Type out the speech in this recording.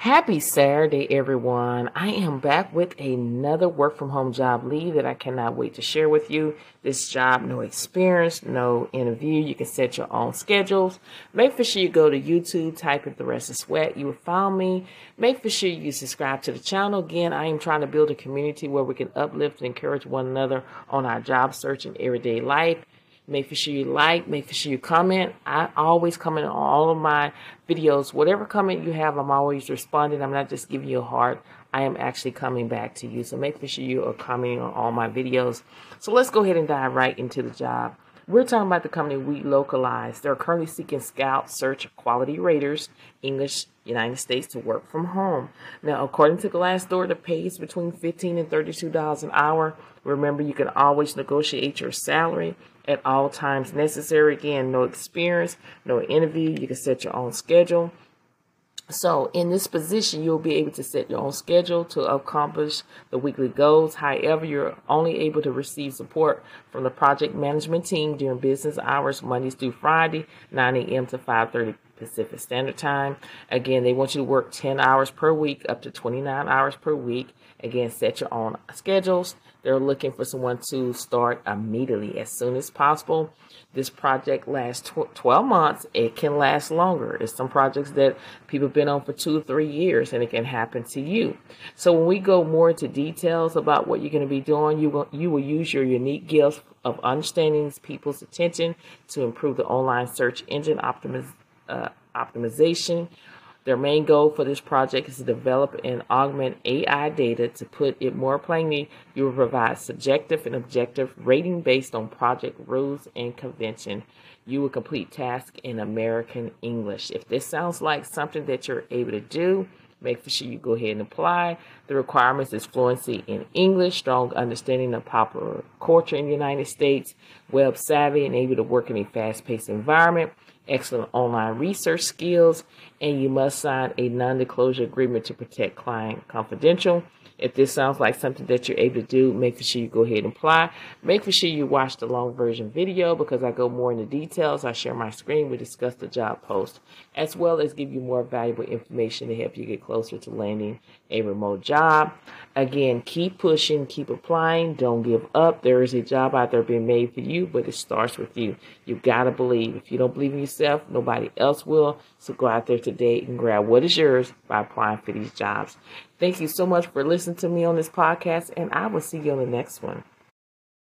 Happy Saturday, everyone. I am back with another work from home job lead that I cannot wait to share with you. This job, no experience, no interview. You can set your own schedules. Make for sure you go to YouTube, type in Thressa Sweat. You will find me. Make for sure you subscribe to the channel. Again, I am trying to build a community where we can uplift and encourage one another on our job search and everyday life. Make sure you like, make sure you comment. I always comment on all of my videos. Whatever comment you have, I'm always responding. I'm not just giving you a heart. I am actually coming back to you. So make sure you are commenting on all my videos. So let's go ahead and dive right into the job. We're talking about the company Welocalize. They're currently seeking scout search quality raters, English, United States to work from home. Now, according to Glassdoor, the pay is between 15 and $32 an hour. Remember, you can always negotiate your salary at all times necessary. Again, no experience, no interview. You can set your own schedule. So in this position, you'll be able to set your own schedule to accomplish the weekly goals. However, you're only able to receive support from the project management team during business hours, Mondays through Friday, 9 a.m. to 5.30 Pacific Standard Time. Again, they want you to work 10 hours per week, up to 29 hours per week. Again, set your own schedules. They're looking for someone to start immediately as soon as possible. This project lasts tw- 12 months. It can last longer. It's some projects that people have been on for two or three years, and it can happen to you. So when we go more into details about what you're going to be doing, you will, you will use your unique gifts of understanding people's attention to improve the online search engine optimiz- uh, optimization their main goal for this project is to develop and augment AI data. To put it more plainly, you will provide subjective and objective rating based on project rules and convention. You will complete tasks in American English. If this sounds like something that you're able to do, make sure you go ahead and apply. The requirements is fluency in English, strong understanding of popular culture in the United States, web savvy, and able to work in a fast-paced environment excellent online research skills, and you must sign a non disclosure agreement to protect client confidential. If this sounds like something that you're able to do, make sure you go ahead and apply. Make sure you watch the long version video because I go more into details. I share my screen. We discuss the job post as well as give you more valuable information to help you get closer to landing a remote job. Again, keep pushing, keep applying. Don't give up. There is a job out there being made for you, but it starts with you. You got to believe. If you don't believe in yourself, nobody else will. So go out there today and grab what is yours by applying for these jobs. Thank you so much for listening to me on this podcast, and I will see you on the next one.